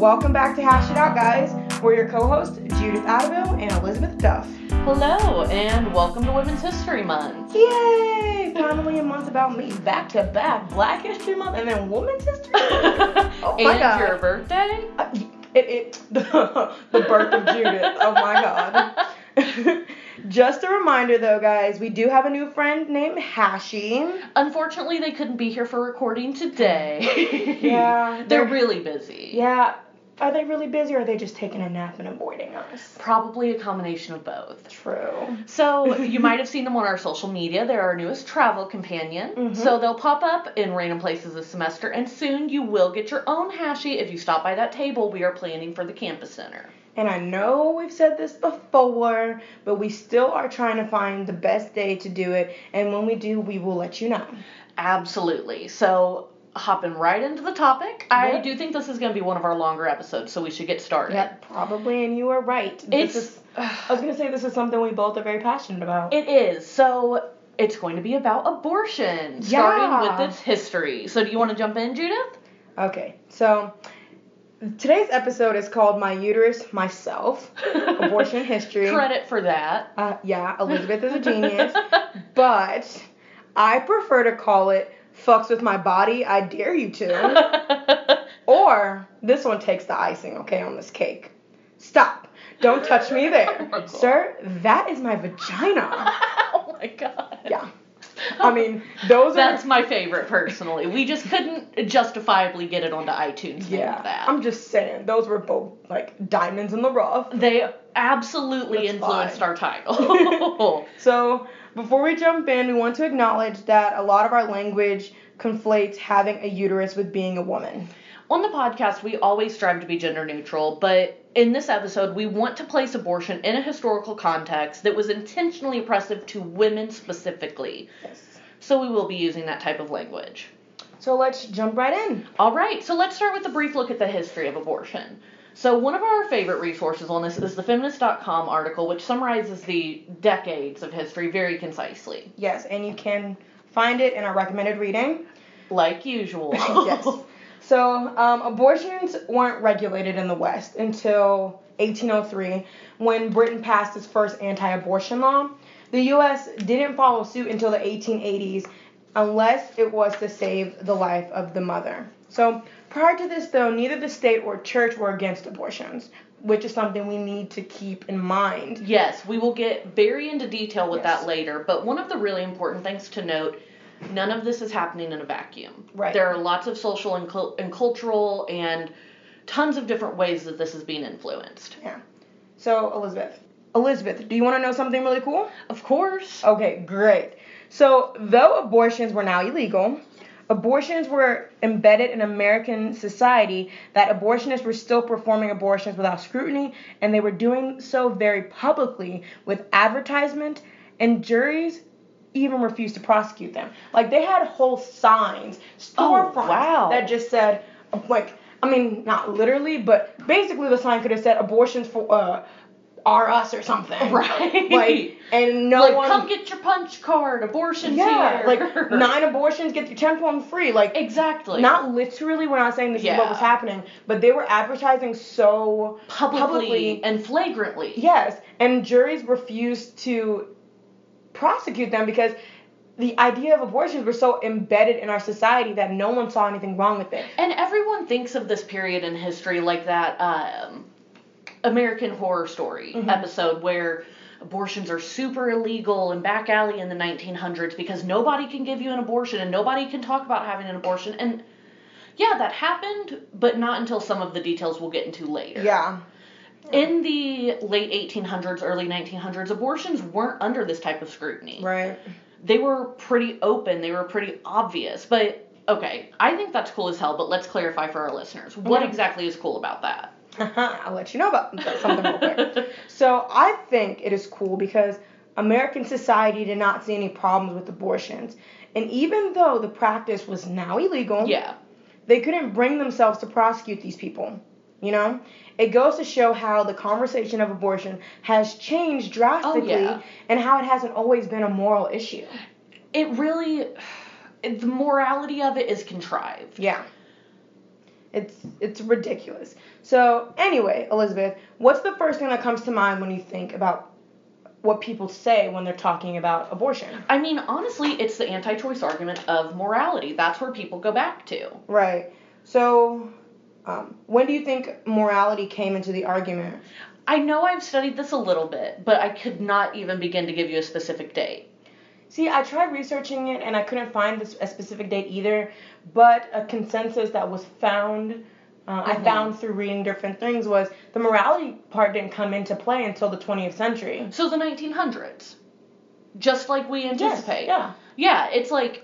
welcome back to Hash It Out, guys. We're your co-hosts, Judith Adaville and Elizabeth Duff. Hello, and welcome to Women's History Month. Yay! Finally a month about me, back to back, Black History Month and then Women's History Month. Oh my and God. your birthday? Uh, It, it, the, the birth of Judith. Oh my God. Just a reminder though, guys, we do have a new friend named Hashi. Unfortunately, they couldn't be here for recording today. Yeah, They're they're- really busy. Yeah, are they really busy or are they just taking a nap and avoiding us? Probably a combination of both. True. So, you might have seen them on our social media. They're our newest travel companion. Mhm. So, they'll pop up in random places this semester, and soon you will get your own Hashi if you stop by that table we are planning for the campus center. And I know we've said this before, but we still are trying to find the best day to do it. And when we do, we will let you know. Absolutely. So, hopping right into the topic, I do think this is going to be one of our longer episodes, so we should get started. Yep, probably. And you are right. It's. This is, I was going to say this is something we both are very passionate about. It is. So, it's going to be about abortion, starting Yeah. with its history. So, do you want to jump in, Judith? Okay, so today's episode is called My Uterus, Myself Abortion History. Credit for that. Uh, yeah, Elizabeth is a genius. but I prefer to call it Fucks with My Body, I Dare You to. Or this one takes the icing, okay, on this cake. Stop. Don't touch me there. Oh Sir, that is my vagina. oh my god. Yeah. I mean, those are That's are. my favorite personally. We just couldn't justifiably get it onto iTunes Yeah. that. I'm just saying, those were both like diamonds in the rough. they absolutely That's influenced fine. our title. So, before we jump in, we want to acknowledge that a lot of our language conflates having a uterus with being a woman. On the podcast, we always strive to be gender neutral, but in this episode, we want to place abortion in a historical context that was intentionally oppressive to women specifically. Yes. So we will be using that type of language. So, let's jump right in. All right, so let's start with a brief look at the history of abortion. So, one of our favorite resources on this is the feminist.com article, which summarizes the decades of history very concisely. Yes, and you can find it in our recommended reading. Like usual. yes. So, um, abortions weren't regulated in the West until 1803 when Britain passed its first anti abortion law. The U.S. didn't follow suit until the 1880s unless it was to save the life of the mother. So, prior to this, though, neither the state or church were against abortions, which is something we need to keep in mind. Yes, we will get very into detail with Yes. that later, but one of the really important things to note none of this is happening in a vacuum. Right. There are lots of social and, cul- and cultural and tons of different ways that this is being influenced. Yeah. So, Elizabeth. Elizabeth, do you want to know something really cool? Of course. Okay, great. So, though abortions were now illegal, abortions were embedded in American society that abortionists were still performing abortions without scrutiny, and they were doing so very publicly with advertisement, and juries even refused to prosecute them. Like, they had whole signs, Oh, storefronts, wow. that just said, like, I mean, not literally, but basically the sign could have said abortions for, uh, are us or something. Right. Like, and no like, one. come get your punch card. Abortion's Yeah, here. like nine abortions get your tampon free. Like Exactly. not literally. We're not saying this is what was happening, but they were advertising so publicly, publicly. and flagrantly. Yes, and juries refused to prosecute them because the idea of abortions were so embedded in our society that no one saw anything wrong with it. And everyone thinks of this period in history like that um, American Horror Story Mhm. episode where abortions are super illegal and back alley in the 1900s because nobody can give you an abortion and nobody can talk about having an abortion. And yeah, that happened, but not until some of the details we'll get into later. Yeah. In the late 1800s, early 1900s, abortions weren't under this type of scrutiny. Right. They were pretty open, they were pretty obvious. But okay, I think that's cool as hell, but let's clarify for our listeners. What Okay. exactly is cool about that? I'll let you know about something real quick. So I think it is cool because American society did not see any problems with abortions. And even though the practice was now illegal, Yeah. they couldn't bring themselves to prosecute these people. You know? It goes to show how the conversation of abortion has changed drastically Oh, yeah. and how it hasn't always been a moral issue. It really the morality of it is contrived. Yeah. It's it's ridiculous. So anyway, Elizabeth, what's the first thing that comes to mind when you think about what people say when they're talking about abortion? I mean, honestly, it's the anti-choice argument of morality. That's where people go back to. Right. So, um, when do you think morality came into the argument? I know I've studied this a little bit, but I could not even begin to give you a specific date. See, I tried researching it and I couldn't find this, a specific date either, but a consensus that was found, uh, I Mhm. found through reading different things, was the morality part didn't come into play until the 20th century. So the 1900s, just like we anticipate. yeah. Yeah, it's like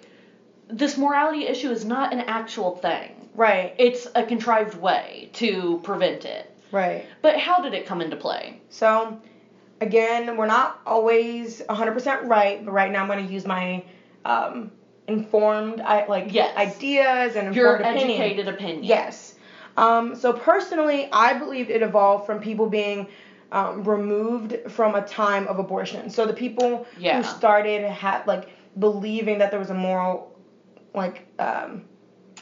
this morality issue is not an actual thing. Right, It's a contrived way to prevent it. right. But how did it come into play? So, again, we're not always 100% right, but right now I'm going to use my um, informed I, like Yes. ideas and Your informed opinion. educated opinion. Yes. Um, so personally, I believe it evolved from people being um, removed from a time of abortion. So the people Yeah. who started had like believing that there was a moral, like um,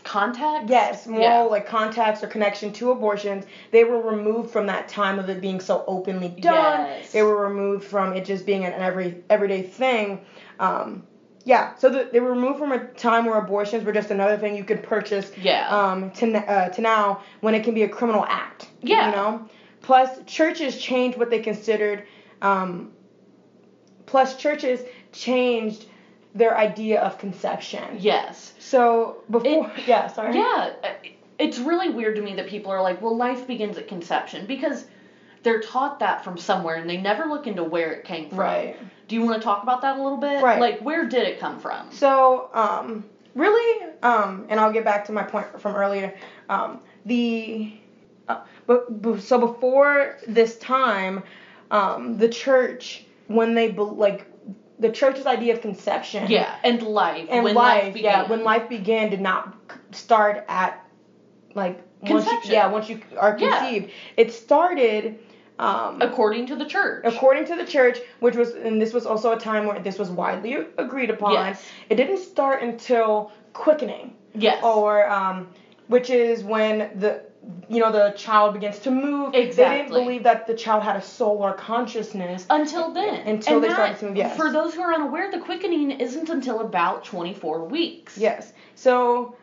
Context? yes, moral Yeah. like contacts or connection to abortions. They were removed from that time of it being so openly done. Yes. They were removed from it just being an every everyday thing. Um, yeah, so the, they were removed from a time where abortions were just another thing you could purchase Yeah. um, to, uh, to now when it can be a criminal act. Yeah. You know? Plus, churches changed what they considered. Um, plus, churches changed their idea of conception. yes. So, before. It- yeah, sorry. Yeah, uh, it's really weird to me that people are like, well, life begins at conception because they're taught that from somewhere and they never look into where it came from. Right. Do you want to talk about that a little bit? Right. Like, where did it come from? So, um, really, um, and I'll get back to my point from earlier. Um, the, uh, but, but so before this time, um, the church when they like the church's idea of conception. Yeah, and life. And when life, life, yeah, when life began, did not start at like once you, Conception. yeah, once you are Yeah. conceived, it started. Um, According to the church. according to the church, which was, and this was also a time where this was widely agreed upon, Yes. it didn't start until quickening, yes. or um, which is when the, you know, the child begins to move. Exactly. They didn't believe that the child had a soul or consciousness. Until then. Until And they that, started to move, yes. For those who are unaware, the quickening isn't until about 24 weeks. Yes. So,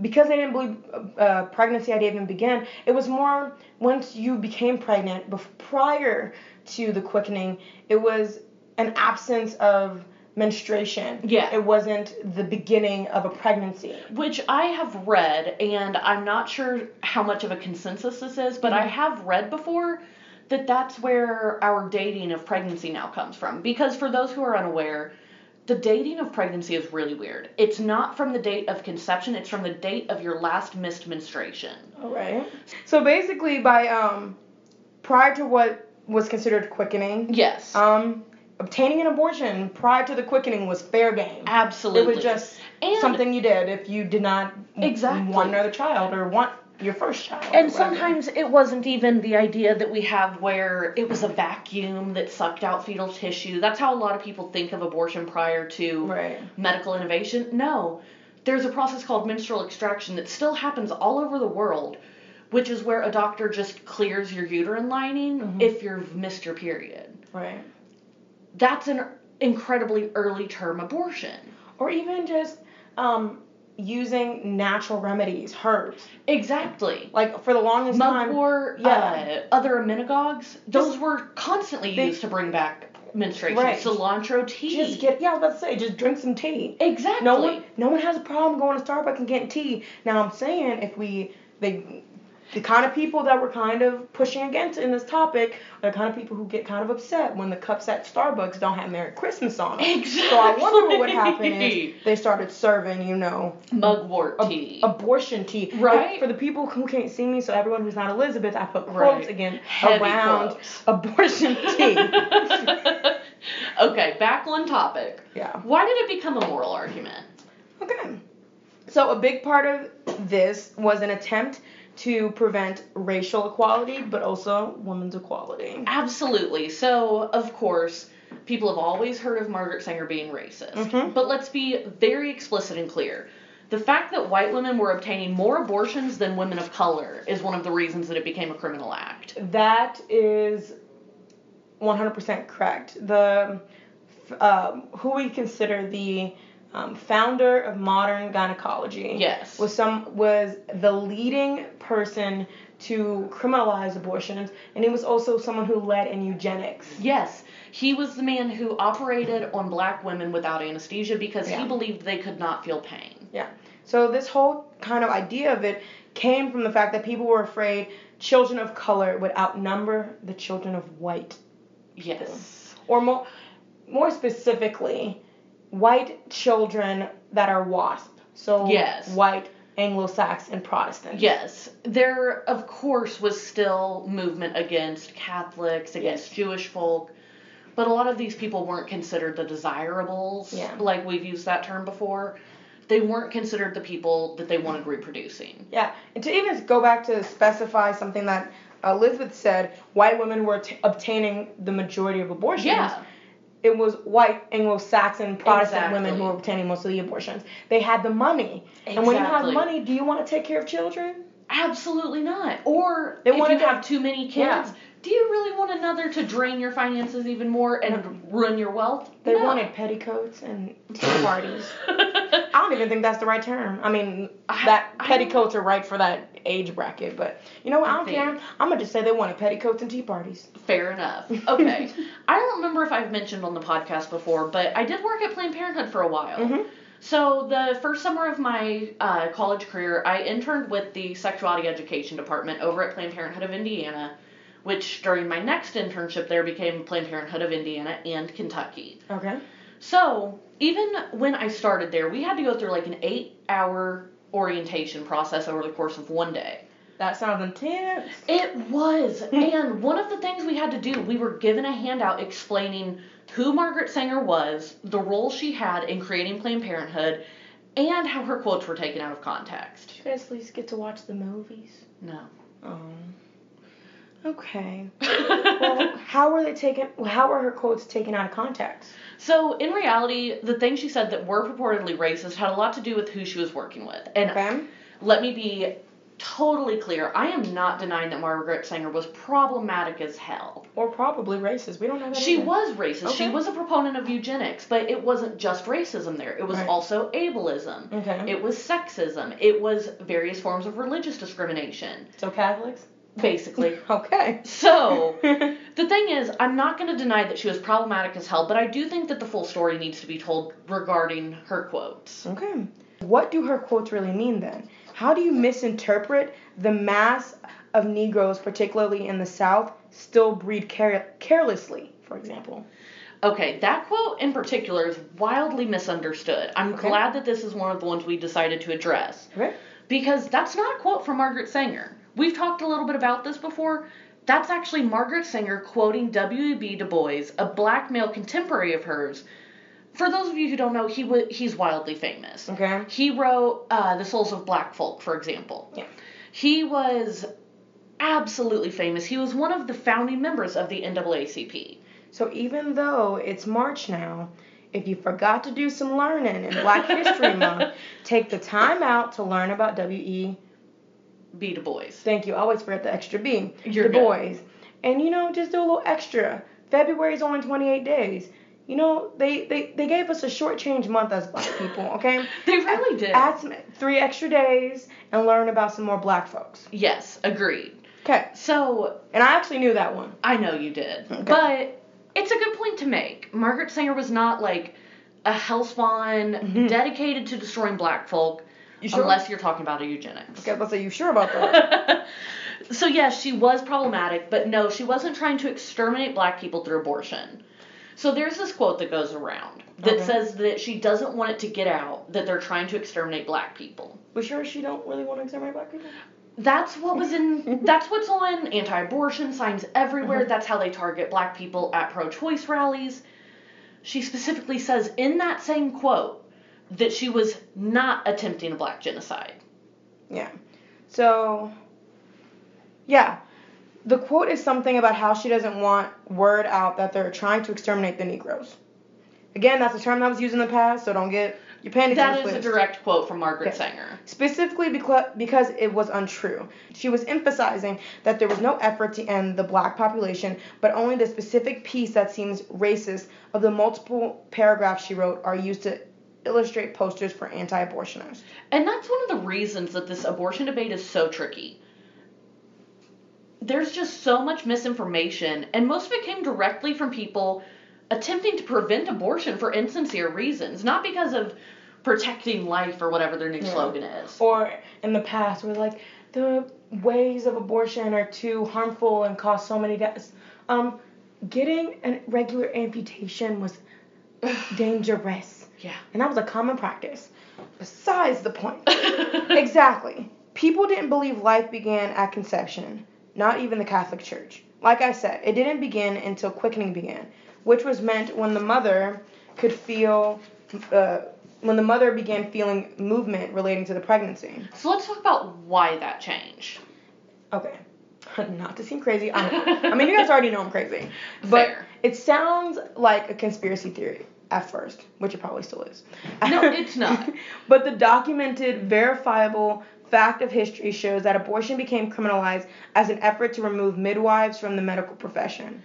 because they didn't believe uh, pregnancy idea even began, it was more once you became pregnant, bef- prior to the quickening, it was an absence of menstruation. Yeah. It wasn't the beginning of a pregnancy. Which I have read, and I'm not sure how much of a consensus this is, but I Mhm. have read before that that's where our dating of pregnancy now comes from. Because for those who are unaware, the dating of pregnancy is really weird. It's not from the date of conception, it's from the date of your last missed menstruation. All right. So basically, by um, prior to what was considered quickening, Yes. um, obtaining an abortion prior to the quickening was fair game. absolutely. It was just And- something you did if you did not Exactly. want another child or want your first child. And sometimes it wasn't even the idea that we have where it was a vacuum that sucked out fetal tissue. That's how a lot of people think of abortion prior to Right. medical innovation. No, there's a process called menstrual extraction that still happens all over the world, which is where a doctor just clears your uterine lining Mhm. if you've missed your period. Right. That's an incredibly early term abortion. Or even just um, using natural remedies, herbs. Exactly. Like for the longest time. Mugwort, yeah. uh, other emmenagogues, those were constantly they- used to bring back menstruation. Right. Cilantro tea. Just get yeah, I was about to say, just drink some tea. exactly. No one, no one has a problem going to Starbucks and getting tea. Now I'm saying if we, they, the kind of people that we're kind of pushing against in this topic are the kind of people who get kind of upset when the cups at Starbucks don't have Merry Christmas on them. Exactly. So I wonder what would happen is they started serving, you know, Mugwort ab- tea. abortion tea. Right. Like, for the people who can't see me, so everyone who's not Elizabeth, I put quotes Right. again Heavy around quotes. abortion tea. okay, back on topic. yeah. Why did it become a moral argument? Okay. So a big part of this was an attempt to prevent racial equality, but also women's equality. Absolutely. So, of course, people have always heard of Margaret Sanger being racist. Mhm. But let's be very explicit and clear. The fact that white women were obtaining more abortions than women of color is one of the reasons that it became a criminal act. That is 100% correct. The um, who we consider the um, founder of modern gynecology Yes. was some was the leading person to criminalize abortions, and he was also someone who led in eugenics. Yes, he was the man who operated on black women without anesthesia because Yeah. he believed they could not feel pain. Yeah. So this whole kind of idea of it came from the fact that people were afraid children of color would outnumber the children of white, Yes. or more, more specifically, white children that are WASP. So Yes. white Anglo-Saxon Protestants. Yes, there of course was still movement against Catholics, against Yes. Jewish folk, but a lot of these people weren't considered the desirables, Yeah. like we've used that term before. They weren't considered the people that they wanted reproducing. Yeah, and to even go back to specify something that uh, Elizabeth said, white women were t- obtaining the majority of abortions. Yeah. It was white Anglo-Saxon Protestant women who were obtaining most of the abortions. They had the money, and when you have money, do you want to take care of children? Absolutely not. Or They if wanted you to- have too many kids, Yeah. do you really want another to drain your finances even more and ruin your wealth? They No. wanted petticoats and tea parties. I don't even think that's the right term. I mean, I- that I- petticoats are right for that age bracket, but you know what? I I don't think- care. I'm gonna just say they wanted petticoats and tea parties. Fair enough. Okay. I don't remember if I've mentioned on the podcast before, but I did work at Planned Parenthood for a while. Mhm. So the first summer of my uh, college career, I interned with the sexuality education department over at Planned Parenthood of Indiana, which during my next internship there became Planned Parenthood of Indiana and Kentucky. Okay. So even when I started there, we had to go through like an eight-hour orientation process over the course of one day. That sounds intense. It was. and one of the things we had to do, we were given a handout explaining who Margaret Sanger was, the role she had in creating Planned Parenthood, and how her quotes were taken out of context. Did you guys at least get to watch the movies? No. Oh. Okay. Well, how were they taken? How were her quotes taken out of context? so, in reality, the things she said that were purportedly racist had a lot to do with who she was working with. And Okay. let me be totally clear I am not denying that Margaret Sanger was problematic as hell. Or probably racist. We don't know that. She either. was racist. She was a proponent of eugenics, but it wasn't just racism there. It was Right. also ableism. Okay. It was sexism. It was various forms of religious discrimination, so Catholics. Basically. Okay. so, the thing is, I'm not going to deny that she was problematic as hell, but I do think that the full story needs to be told regarding her quotes. Okay. What do her quotes really mean then? How do you misinterpret the mass of Negroes, particularly in the South, still breed care- carelessly, for example? Okay, that quote in particular is wildly misunderstood. I'm Okay. glad that this is one of the ones we decided to address. Okay. Because that's not a quote from Margaret Sanger. We've talked a little bit about this before. That's actually Margaret Sanger quoting W.E.B. Du Bois, a black male contemporary of hers. For those of you who don't know, he wa he's wildly famous. Okay. He wrote uh, The Souls of Black Folk, for example. Yeah. He was absolutely famous. He was one of the founding members of the NAACP. So even though it's March now, if you forgot to do some learning in Black History Month, take the time out to learn about W.E. B. Du Bois. Thank you. I always forget the extra B. You're Du good. Bois. And you know, just do a little extra. February is only 28 days. You know, they, they, they gave us a short-change month as black people, okay? They really did. Add some three extra days and learn about some more black folks. Yes, agreed. Okay. So And I actually knew that one. I know you did. Okay. But it's a good point to make. Margaret Sanger was not like a hellspawn Mhm. dedicated to destroying black folk You sure? unless you're talking about a eugenics. Okay, let's say you sure about that? so yes, she was problematic, but no, she wasn't trying to exterminate black people through abortion. So there's this quote that goes around that Okay. says that she doesn't want it to get out that they're trying to exterminate black people. we sure she don't really want to exterminate black people? That's what was in. that's what's on anti-abortion signs everywhere. Mhm. That's how they target black people at pro-choice rallies. She specifically says in that same quote that she was not attempting a black genocide. Yeah. So, yeah. The quote is something about how she doesn't want word out that they're trying to exterminate the Negroes. Again, that's a term that was used in the past, so don't get Your panties That were a direct quote from Margaret Okay. Sanger. Specifically because, because it was untrue. She was emphasizing that there was no effort to end the black population, but only the specific piece that seems racist of the multiple paragraphs she wrote are used to illustrate posters for anti abortionists. And that's one of the reasons that this abortion debate is so tricky. There's just so much misinformation, and most of it came directly from people attempting to prevent abortion for insincere reasons, not because of protecting life or whatever their new Yeah. slogan is. Or in the past, we're like, the ways of abortion are too harmful and cause so many deaths. Um, getting a regular amputation was dangerous. Yeah. And that was a common practice. Besides the point. exactly. People didn't believe life began at conception, not even the Catholic Church. Like I said, it didn't begin until quickening began, which was meant when the mother could feel, uh, when the mother began feeling movement relating to the pregnancy. So let's talk about why that changed. Okay. Not to seem crazy. I, know. I mean, you guys already know I'm crazy. But Fair. it sounds like a conspiracy theory at first, which it probably still is. No, it's not. but the documented, verifiable fact of history shows that abortion became criminalized as an effort to remove midwives from the medical profession.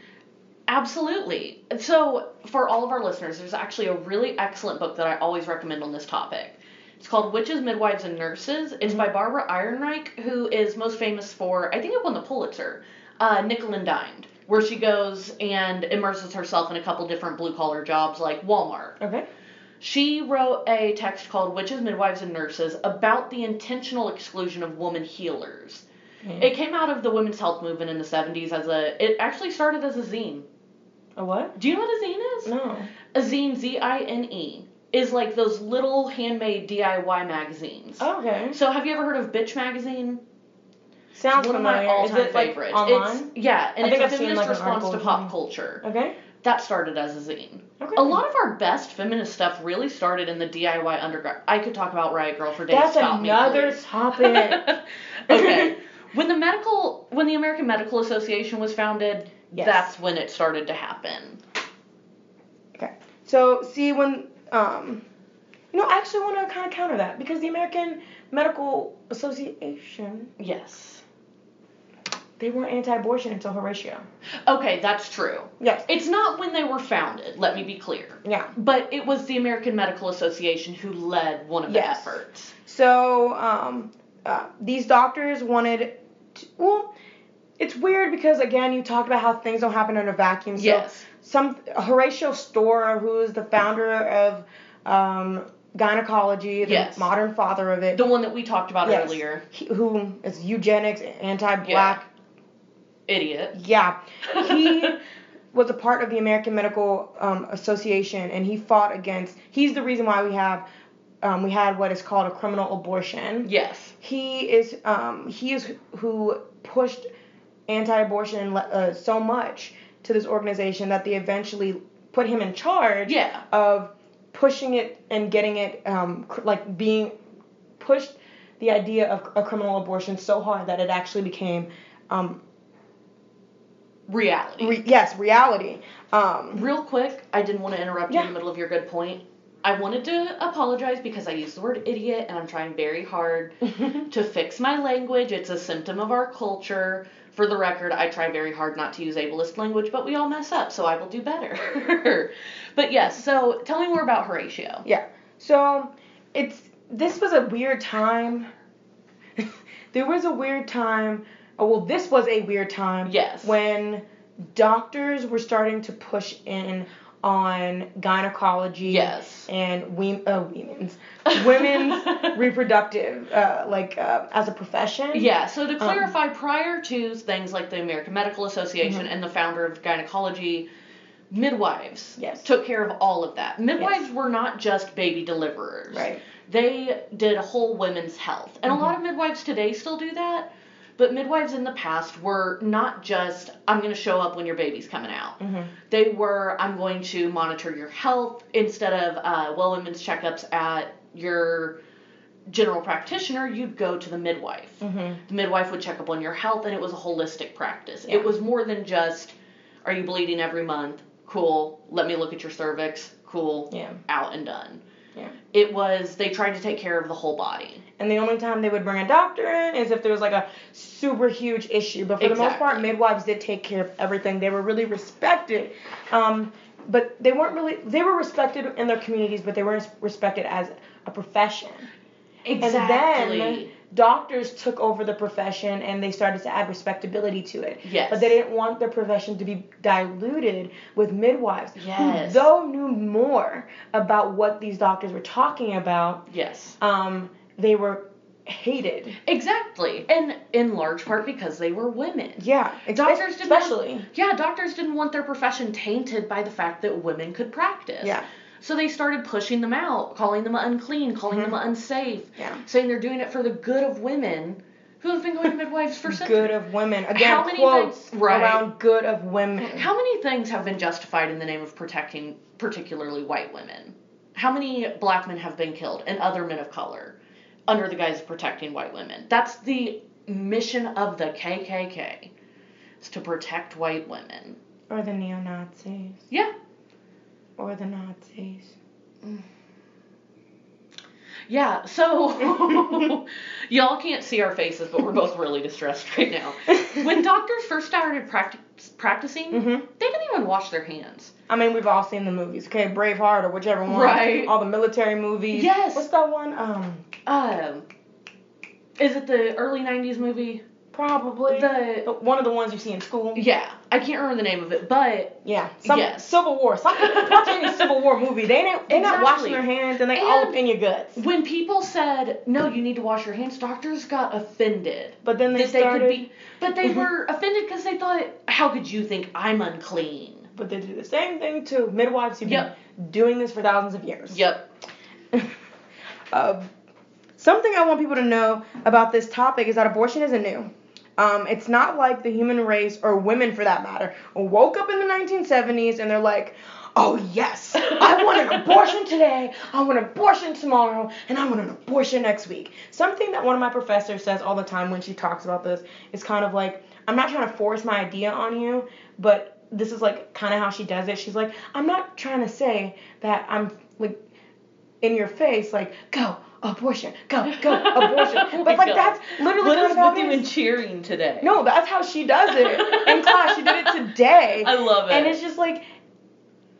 Absolutely. So, for all of our listeners, there's actually a really excellent book that I always recommend on this topic. It's called Witches, Midwives, and Nurses. It's by Barbara Ehrenreich, who is most famous for, I think it won the Pulitzer, uh, Nickel and Dimed, where she goes and immerses herself in a couple different blue collar jobs like Walmart. Okay. She wrote a text called Witches, Midwives, and Nurses about the intentional exclusion of woman healers. Mm. It came out of the women's health movement in the 70s as a, it actually started as a zine. A what? Do you know what a zine is? No. A zine, Z I N E, is like those little handmade DIY magazines. Oh, okay. So have you ever heard of Bitch Magazine? Sounds One of my all-time it like favorites. online? It's yeah, and I think it's I've a seen, feminist like, response to pop culture. Okay. That started as a zine. Okay. A lot of our best feminist stuff really started in the DIY underground. I could talk about Riot Grrrl for days. That's Stop another please. topic. okay. When the medical when the American Medical Association was founded, Yes. that's when it started to happen. Okay. So see when um you know, I actually want to kind of counter that because the American Medical Association Yes. They weren't anti-abortion until Horatio. Okay, that's true. Yes. It's not when they were founded, let me be clear. Yeah. But it was the American Medical Association who led one of the Yes. efforts. So um uh, these doctors wanted to, well it's weird because again you talked about how things don't happen in a vacuum. So Yes. some Horatio Storer, who is the founder of um, gynecology, the Yes. modern father of it, The one that we talked about Yes. earlier. he, who is eugenics, anti-black. Idiot. Yeah, he was a part of the American Medical um, Association, and he fought against. He's the reason why we have. Um, we had what is called a criminal abortion. Yes. He is um, he is who pushed anti-abortion uh, so much to this organization that they eventually put him in charge Yeah. of pushing it and getting it um, cr- like being pushed the idea of a criminal abortion so hard that it actually became um, Reality. re- yes reality. Um, Real quick, I didn't want to interrupt you in the middle of your good point. I wanted to apologize because I used the word idiot and I'm trying very hard to fix my language. It's a symptom of our culture. For the record, I try very hard not to use ableist language, but we all mess up, so I will do better. but yes, so tell me more about Horatio. Yeah. So it's this was a weird time. there was a weird time. Oh, well, this was a weird time. Yes. When doctors were starting to push in on gynecology. Yes. And we, uh, women's women's reproductive uh, like uh, as a profession. Yeah, so to Um, clarify, prior to things like the American Medical Association Mm-hmm. and the founder of gynecology, midwives Yes. took care of all of that. Midwives were not just baby deliverers. Right. They did whole women's health. And Mm-hmm. a lot of midwives today still do that. But midwives in the past were not just, I'm going to show up when your baby's coming out. Mhm. They were, I'm going to monitor your health instead of, uh, well, women's checkups at your general practitioner, you'd go to the midwife. Mhm. The midwife would check up on your health, and it was a holistic practice. Yeah. It was more than just, are you bleeding every month? Cool. Let me look at your cervix. Cool. Yeah. Out and done. Yeah. It was they tried to take care of the whole body. And the only time they would bring a doctor in is if there was like a super huge issue. But for the most part, midwives did take care of everything. They were really respected. Um, but they weren't really, they were respected in their communities, but they weren't respected as a profession. Exactly. And then doctors took over the profession and they started to add respectability to it. Yes. But they didn't want their profession to be diluted with midwives. Yes. Who, though knew more about what these doctors were talking about, yes. um, they were hated. Exactly. And in large part because they were women. Yeah, Doctors didn't want- especially. Yeah, doctors didn't want their profession tainted by the fact that women could practice. Yeah. So they started pushing them out, calling them unclean, calling them unsafe, Mm-hmm. Yeah. saying they're doing it for the good of women who have been going to midwives for centuries. Good of women. Again, How many quotes things- right. around good of women. How many things have been justified in the name of protecting particularly white women? How many black men have been killed and other men of color under the guise of protecting white women? That's the mission of the KKK. Is to protect white women. Or the neo Nazis. Yeah. Or the Nazis. Yeah, so y'all can't see our faces, but we're both really distressed right now. When doctors first started practic- practicing, Mhm. they didn't even wash their hands. I mean, we've all seen the movies, okay? Braveheart or whichever one. Right. All the military movies. Yes. What's that one? Um, Um, is it the early '90s movie? probably The one of the ones you see in school. yeah, I can't remember the name of it, but Yeah. Some Yes. Civil War. Some watch any Civil War movie. They ain't they not washing Exactly. their hands and they all And- up in your guts. when people said no, you need to wash your hands, doctors got offended. But then they started. they could be, but they Mhm. were offended because they thought, how could you think I'm unclean? But they do the same thing to midwives who've Yep. been doing this for thousands of years. Yep. Uh, something I want people to know about this topic is that abortion isn't new. Um, it's not like the human race, or women for that matter, woke up in the 1970s and they're like, oh yes, I want an abortion today, I want an abortion tomorrow, and I want an abortion next week. Something that one of my professors says all the time when she talks about this is kind of like, I'm not trying to force my idea on you, but this is like kind of how she does it. She's like, I'm not trying to say that I'm like in your face, like, go, abortion, go, go, abortion. Oh but like God. that's literally What is with it you in cheering today? No, that's how she does it in class. She did it today. I love it. And it's just like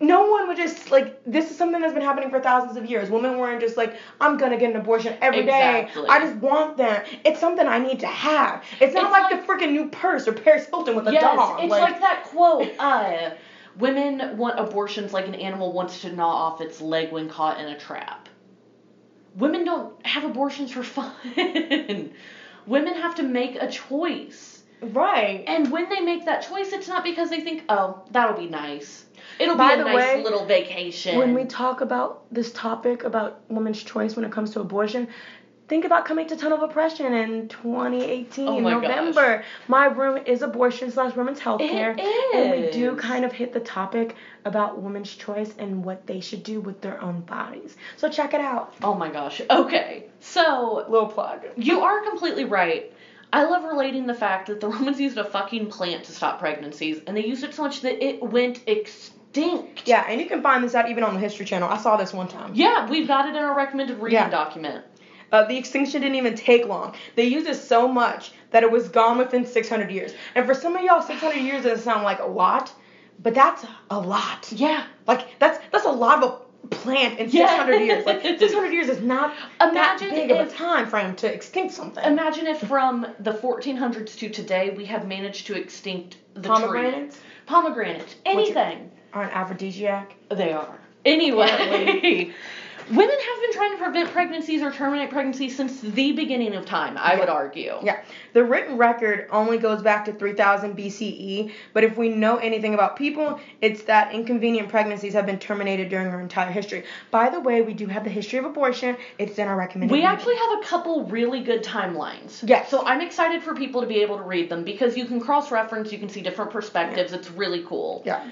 no one would just like this is something that's been happening for thousands of years. Women weren't just like I'm gonna get an abortion every day. Exactly. I just want them. It's something I need to have. It's not It's like, like- the freaking new purse or Paris Hilton with a dog. yes, dog. it's like, that quote. Uh, women want abortions like an animal wants to gnaw off its leg when caught in a trap. Women don't have abortions for fun. women have to make a choice. right. And when they make that choice, it's not because they think, oh, that'll be nice. It'll By be a nice way, little vacation. When we talk about this topic about women's choice when it comes to abortion, think about coming to Tunnel of Oppression in 2018 Oh my November. My room is abortion slash women's health care, and we do kind of hit the topic about women's choice and what they should do with their own bodies. So check it out. oh my gosh. Okay. So Little plug. You are completely right. I love relating the fact that the Romans used a fucking plant to stop pregnancies, and they used it so much that it went extinct. Yeah, and you can find this out even on the History Channel. I saw this one time. Yeah, we've got it in our recommended reading Yeah. document. Uh, the extinction didn't even take long. They used it so much that it was gone within 600 years. And for some of y'all, 600 years doesn't sound like a lot, but that's a lot. Yeah. Like that's that's a lot of a plant in Yeah. 600 years. Like 600 years is not Imagine that big of a time frame to extinct something. Imagine if from the 1400s to today we have managed to extinct the tree. Pomegranates Pomegranates. Anything. are an aphrodisiac. They are. Anyway, women have been trying to prevent pregnancies or terminate pregnancies since the beginning of time, I would argue. Yeah, the written record only goes back to 3000 BCE, but if we know anything about people, it's that inconvenient pregnancies have been terminated during our entire history. By the way, we do have the history of abortion. It's in our recommended. We actually have a couple really good timelines. Yes. So I'm excited for people to be able to read them because you can cross reference, you can see different perspectives. It's really cool. Yeah.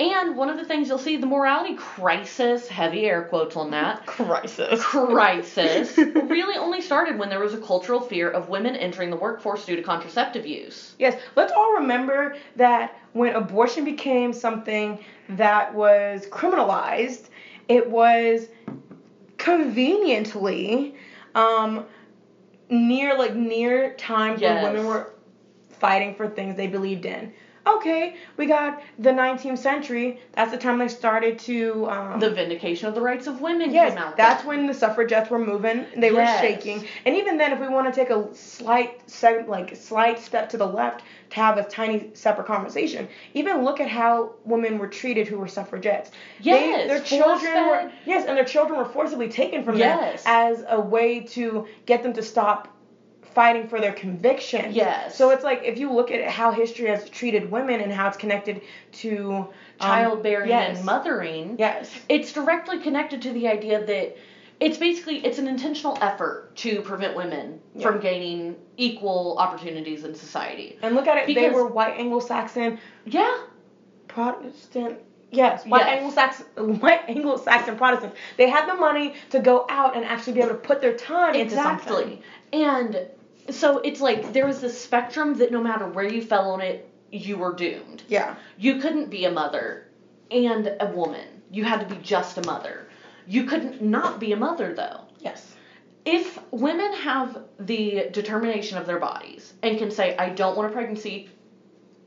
And one of the things you'll see, the morality crisis, heavy air quotes on that, Crisis. crisis, really only started when there was a cultural fear of women entering the workforce due to contraceptive use. Yes, let's all remember that when abortion became something that was criminalized, it was conveniently, um, near like near times Yes. when women were fighting for things they believed in. Okay, we got the 19th century. That's the time they started to. Um, The vindication of the rights of women Yes, came out. that's when the suffragettes were moving. They were shaking, and even then, if we want to take a slight, seg- like slight step to the left to have a tiny separate conversation, even look at how women were treated who were suffragettes. They- Yes, their children were yes, and their children were forcibly taken from Yes. them as a way to get them to stop fighting for their convictions. Yes. So it's like if you look at how history has treated women and how it's connected to um, childbearing yes. and mothering. Yes. it's directly connected to the idea that it's basically it's an intentional effort to prevent women from gaining equal opportunities in society. And look at it, they were white Anglo-Saxon Yeah. Protestant. Yes, white Yes. Anglo-Saxon, white Anglo-Saxon Protestants. They had the money to go out and actually be able to put their time into something. Exactly. And so it's like there was this spectrum that no matter where you fell on it, you were doomed. Yeah. You couldn't be a mother and a woman. You had to be just a mother. You couldn't not be a mother though. Yes. if women have the determination of their bodies and can say, I don't want a pregnancy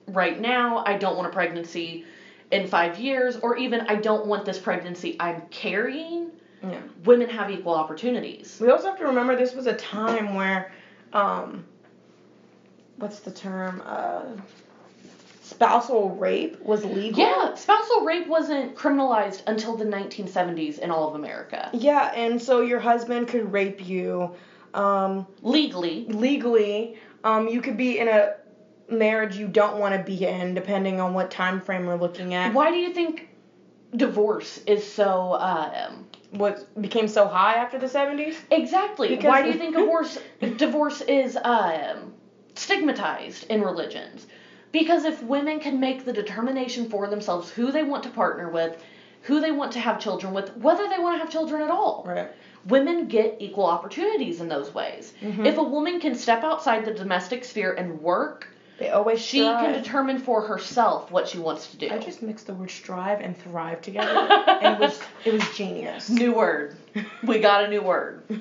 right now, I don't want a pregnancy in five years, or even I don't want this pregnancy I'm carrying, Yeah. women have equal opportunities. We also have to remember this was a time where, um, what's the term? Uh, spousal rape was legal. Yeah, spousal rape wasn't criminalized until the 1970s in all of America. Yeah, and so your husband could rape you, um, Legally. legally. Um, you could be in a marriage you don't want to be in, depending on what time frame we're looking at. Why do you think divorce is so um, What became so high after the 70s? Exactly. Because- Why do you think divorce divorce is um, stigmatized in religions? Because if women can make the determination for themselves who they want to partner with, who they want to have children with, whether they want to have children at all, Right. women get equal opportunities in those ways. Mhm. If a woman can step outside the domestic sphere and work, They always she strive. can determine for herself what she wants to do. I just mixed the word strive and thrive together, and it was it was genius. new word. We got a new word.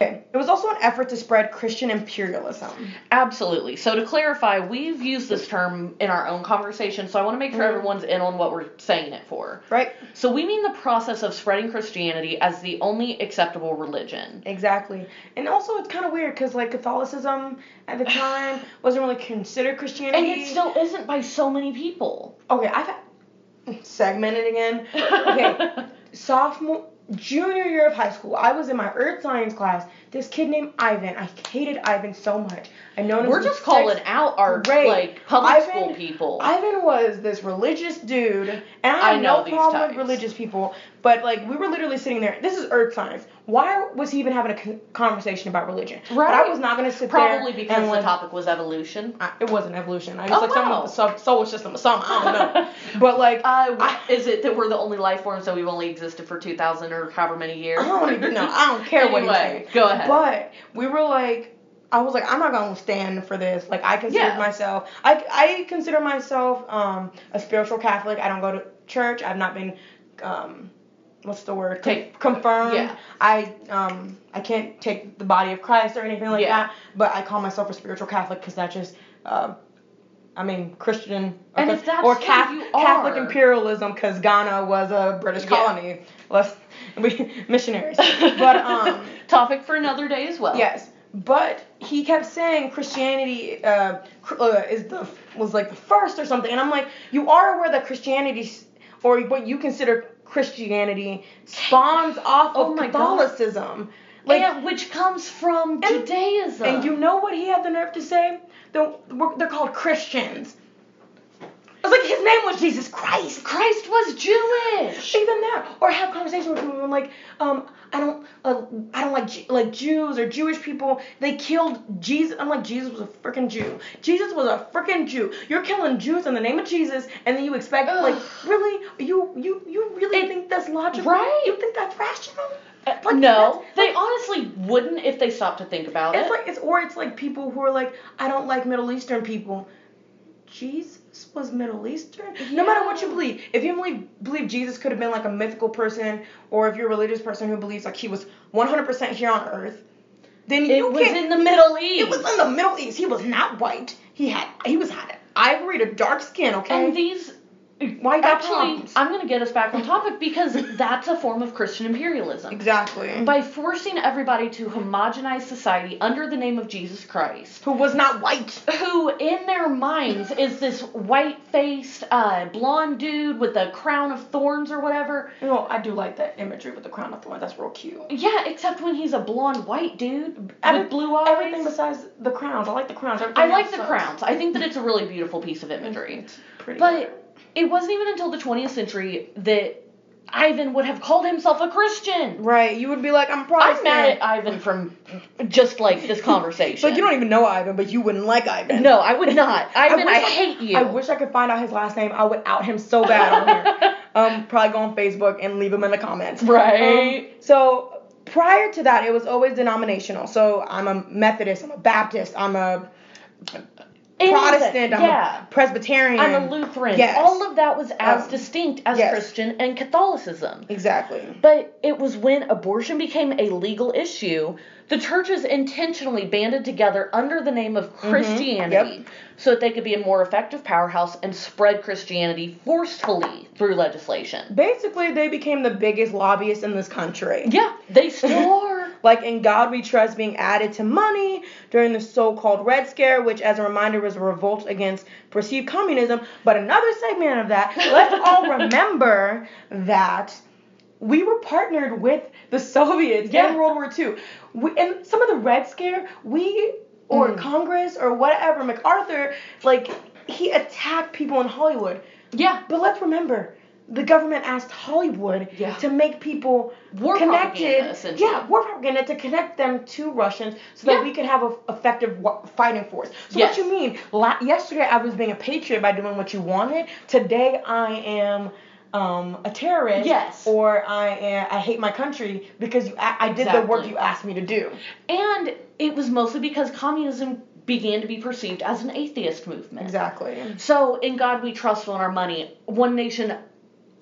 Okay. It was also an effort to spread Christian imperialism. Absolutely. So to clarify, we've used this term in our own conversation, so I want to make sure Mhm. everyone's in on what we're saying it for. Right? So we mean the process of spreading Christianity as the only acceptable religion. Exactly. And also, it's kind of weird because like Catholicism at the time wasn't really considered Christianity. And it still isn't by so many people. Okay, I've segmented again. Okay, sophomore, junior year of high school, I was in my earth science class. This kid named Ivan. I hated Ivan so much. I known. We're just calling sixth out our like public Ivan- school people. Ivan was this religious dude, and I I have know no problem types. with religious people, but like we were literally sitting there. This is earth science. Why was he even having a conversation about religion? But I was not gonna sit Probably there because and the topic was evolution. I, it wasn't evolution. I just Oh, like wow. some solar system or something. I don't know. but like Uh, I- is it that we're the only life form, so we've only existed for 2,000 or however many years? I don't even know. I don't care what you Anyway, say. go ahead. But we were like, I was like, I'm not gonna stand for this. Like, I consider Yeah. myself, I, I consider myself um, a spiritual Catholic. I don't go to church. I've not been, um, what's the word? Com- Take- confirmed. yeah. I um, I can't take the body of Christ or anything like Yeah. that. But I call myself a spiritual Catholic because that just. Uh, I mean, Christian or, And Cath- if that's or who Cath- you Catholic imperialism because Ghana was a British colony. Let's we missionaries. But um, Topic for another day as well. Yes, but he kept saying Christianity uh, uh, is the was like the first or something, and I'm like, you are aware that Christianity or what you consider Christianity spawns off Oh of my God. Catholicism, like, and which comes from Judaism. and you know what he had the nerve to say? They're, they're called Christians. I was like, his name was Jesus Christ. Christ was Jewish. Even that, or have conversation with people and like, um, I don't, uh, I don't like like Jews or Jewish people. They killed Jesus. I'm like, Jesus was a freaking Jew. Jesus was a freaking Jew. You're killing Jews in the name of Jesus, and then you expect Ugh. like, really, you you you really It- think that's logical? right. You think that's rational? Uh, Like, no, they honestly wouldn't if they stopped to think about It's it. It's like it's or it's like people who are like, I don't like Middle Eastern people. Jesus was Middle Eastern. No matter what you believe, if you believe believe Jesus could have been like a mythical person, or if you're a religious person who believes like he was 100% here on Earth, then It you was in the Middle East. It was in the Middle East. He was not white. He had he was had ivory to dark skin. Okay. And these Why you actually, problems? I'm gonna get us back on topic because that's a form of Christian imperialism. exactly. By forcing everybody to homogenize society under the name of Jesus Christ, who was not white. who in their minds is this white-faced, uh, blonde dude with a crown of thorns or whatever. You know, I do like that imagery with the crown of thorns. That's real cute. Yeah, except when he's a blonde white dude Every- with blue eyes. Everything besides the crowns. I like the crowns. Everything I like the sucks. crowns. I think that it's a really beautiful piece of imagery. It's pretty. But it wasn't even until the 20th century that Ivan would have called himself a Christian. right, you would be like, I'm Protestant. I'm mad at Ivan from just like this conversation. Like you don't even know Ivan, but you wouldn't like Ivan. No, I would not. Ivan, I, wish hate you. I wish I could find out his last name. I would out him so bad on here. Um, probably go on Facebook and leave him in the comments. Right. Um, so prior to that, it was always denominational. So I'm a Methodist. I'm a Baptist. I'm a Anything, Protestant. I'm yeah. a Presbyterian. I'm a Lutheran. Yes. All of that was as Um, distinct as yes. Christian and Catholicism. Exactly. But it was when abortion became a legal issue, the churches intentionally banded together under the name of Christianity Mm-hmm. Yep. so that they could be a more effective powerhouse and spread Christianity forcefully through legislation. Basically, they became the biggest lobbyists in this country. Yeah, they still are. Like in God We Trust being added to money during the so called Red Scare, which, as a reminder, was a revolt against perceived communism. But another segment of that, let's all remember that we were partnered with the Soviets Yeah. in World War II. We, and some of the Red Scare, we, or Mm. Congress, or whatever, MacArthur, like, he attacked people in Hollywood. Yeah. But let's remember, the government asked Hollywood Yeah. to make people War connected. Yeah, war propaganda to connect them to Russians so that Yeah. we could have an effective fighting force. So Yes. what you mean? La- yesterday I was being a patriot by doing what you wanted. Today I am. Um, a terrorist, Yes. or I am, I hate my country because you, I, I did the work you asked me to do. And it was mostly because communism began to be perceived as an atheist movement. Exactly. So, in God we trust on our money, one nation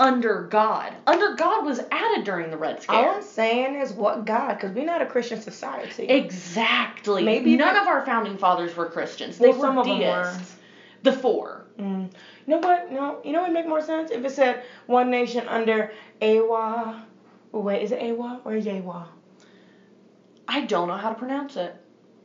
under God. Under God was added during the Red Scare. All. I'm saying is what God, because we're not a Christian society. Exactly. Maybe none of our founding fathers were Christians. They Well, were some of them were. deists. The four. Mm. You know what? No, you know what would make more sense if it said one nation under Awa. Wait, is it Awa or Yawa? I don't know how to pronounce it.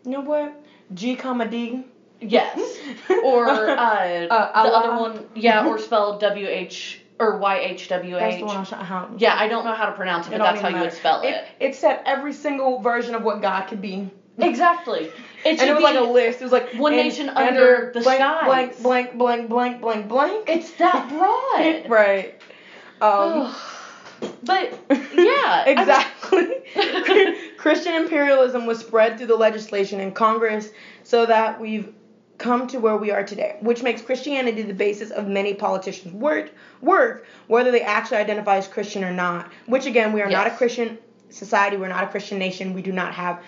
You know what? G comma D. Yes. or uh, the other one, yeah, or spelled W H or Y H W That's the one I H. how. Yeah, I don't know how to pronounce it, but that's how even you would spell it. It, it said every single version of what God could be. Exactly. It and it was like a list. It was like one nation under the blank, skies. blank, blank, blank, blank, blank, blank. It's that broad. right. Um, but yeah, I mean- exactly. Christian imperialism was spread through the legislation in Congress so that we've come to where we are today, which makes Christianity the basis of many politicians' work, work whether they actually identify as Christian or not. Which again, we are not a Christian society, we're not a Christian nation, we do not have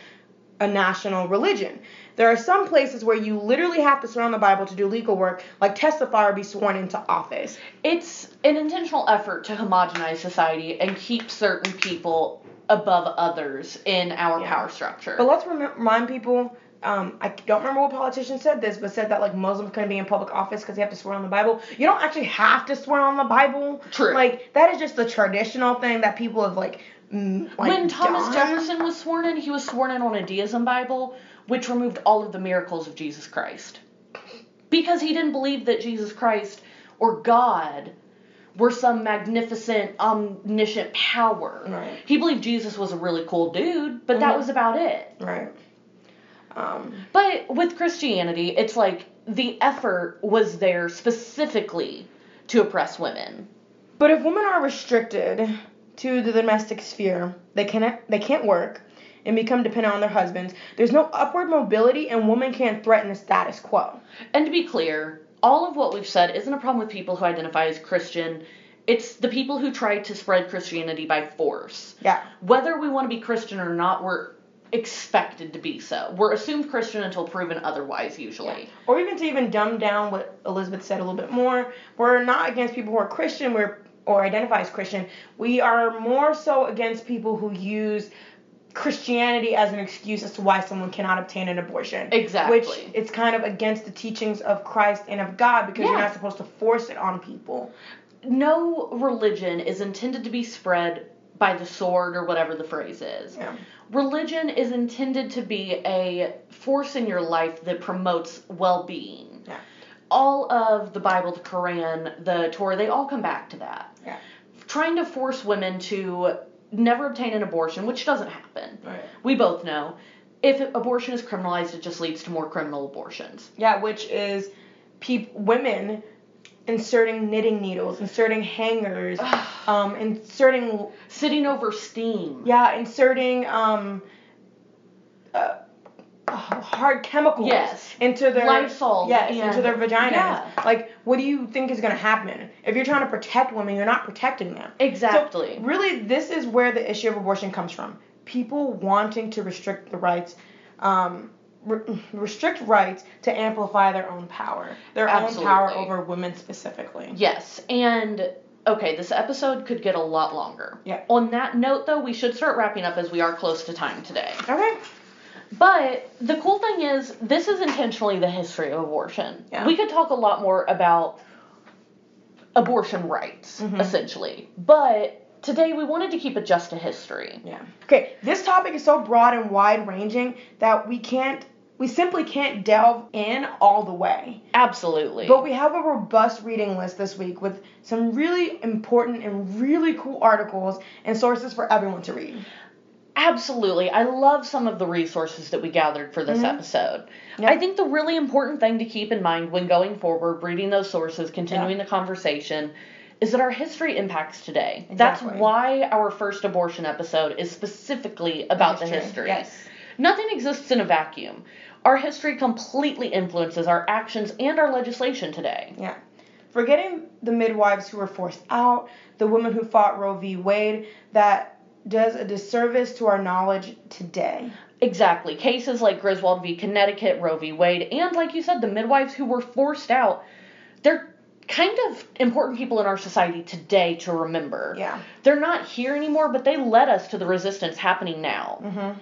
a national religion. There are some places where you literally have to swear on the Bible to do legal work, like testify or be sworn into office. it's an intentional effort to homogenize society and keep certain people above others in our Yeah. power structure. But let's rem- remind people. Um, I don't remember what politician said this, but said that like Muslims couldn't be in public office because they have to swear on the Bible. You don't actually have to swear on the Bible. True. Like that is just the traditional thing that people have like. Mm, like when Thomas done. Jefferson was sworn in, he was sworn in on a deism Bible, which removed all of the miracles of Jesus Christ. Because he didn't believe that Jesus Christ or God were some magnificent, omniscient power. Right. He believed Jesus was a really cool dude, but that Mhm. was about it. Right. Um. But with Christianity, it's like the effort was there specifically to oppress women. But if women are restricted to the domestic sphere, they can't they can't work and become dependent on their husbands. There's no upward mobility, and women can't threaten the status quo. And to be clear, all of what we've said isn't a problem with people who identify as Christian. It's the people who try to spread Christianity by force. Yeah. Whether we want to be Christian or not, we're expected to be so. We're assumed Christian until proven otherwise, usually. Yeah. Or even to even dumb down what Elizabeth said a little bit more, we're not against people who are Christian, we're or identify as Christian. We are more so against people who use Christianity as an excuse as to why someone cannot obtain an abortion. Exactly. Which it's kind of against the teachings of Christ and of God because Yeah. you're not supposed to force it on people. No religion is intended to be spread by the sword or whatever the phrase is. Yeah. Religion is intended to be a force in your life that promotes well being. Yeah. All of the Bible, the Quran, the Torah, they all come back to that. Yeah. Trying to force women to never obtain an abortion, which doesn't happen. Right. We both know. If abortion is criminalized, it just leads to more criminal abortions. Yeah, which is peop- women inserting knitting needles, inserting hangers, um, inserting Sitting over steam. yeah, inserting um, uh, hard chemicals Yes. into their Lysol yes, and- into their vaginas. yeah. Like, what do you think is gonna happen if you're trying to protect women? You're not protecting them. Exactly. So really, this is where the issue of abortion comes from. People wanting to restrict the rights, um, re- restrict rights to amplify their own power, their own power over women specifically. Yes, and okay, this episode could get a lot longer. Yeah. On that note, though, we should start wrapping up as we are close to time today. Okay. But the cool thing is, this is intentionally the history of abortion. Yeah. We could talk a lot more about abortion rights, Mhm. essentially. But today we wanted to keep it just to history. Yeah. Okay, this topic is so broad and wide ranging that we can't we simply can't delve in all the way. Absolutely. But we have a robust reading list this week with some really important and really cool articles and sources for everyone to read. Absolutely. I love some of the resources that we gathered for this Mhm. episode. Yeah. I think the really important thing to keep in mind when going forward, reading those sources, continuing the conversation, is that our history impacts today. Exactly. That's why our first abortion episode is specifically about the history. Yes. Nothing exists in a vacuum. Our history completely influences our actions and our legislation today. Yeah. Forgetting the midwives who were forced out, the women who fought Roe v. Wade, that does a disservice to our knowledge today. Exactly. Cases like Griswold v. Connecticut, Roe v. Wade, and like you said, the midwives who were forced out, they're kind of important people in our society today to remember. Yeah. They're not here anymore, but they led us to the resistance happening now. hmm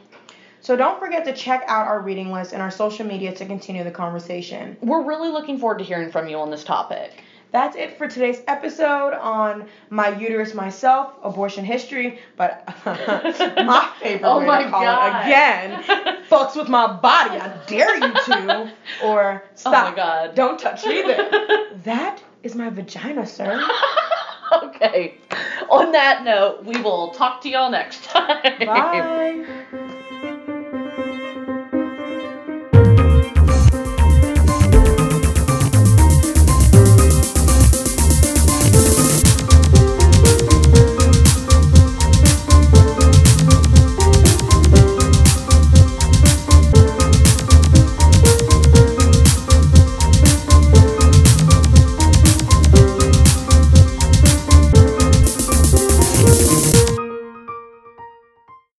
So don't forget to check out our reading list and our social media to continue the conversation. We're really looking forward to hearing from you on this topic. That's it for today's episode on My Uterus Myself, Abortion History, but my oh favorite Oh way my to call God. it again, fucks with my body, I dare you to, or stop, Oh my God. don't touch me there. That is my vagina, sir. okay. On that note, we will talk to y'all next time. Bye.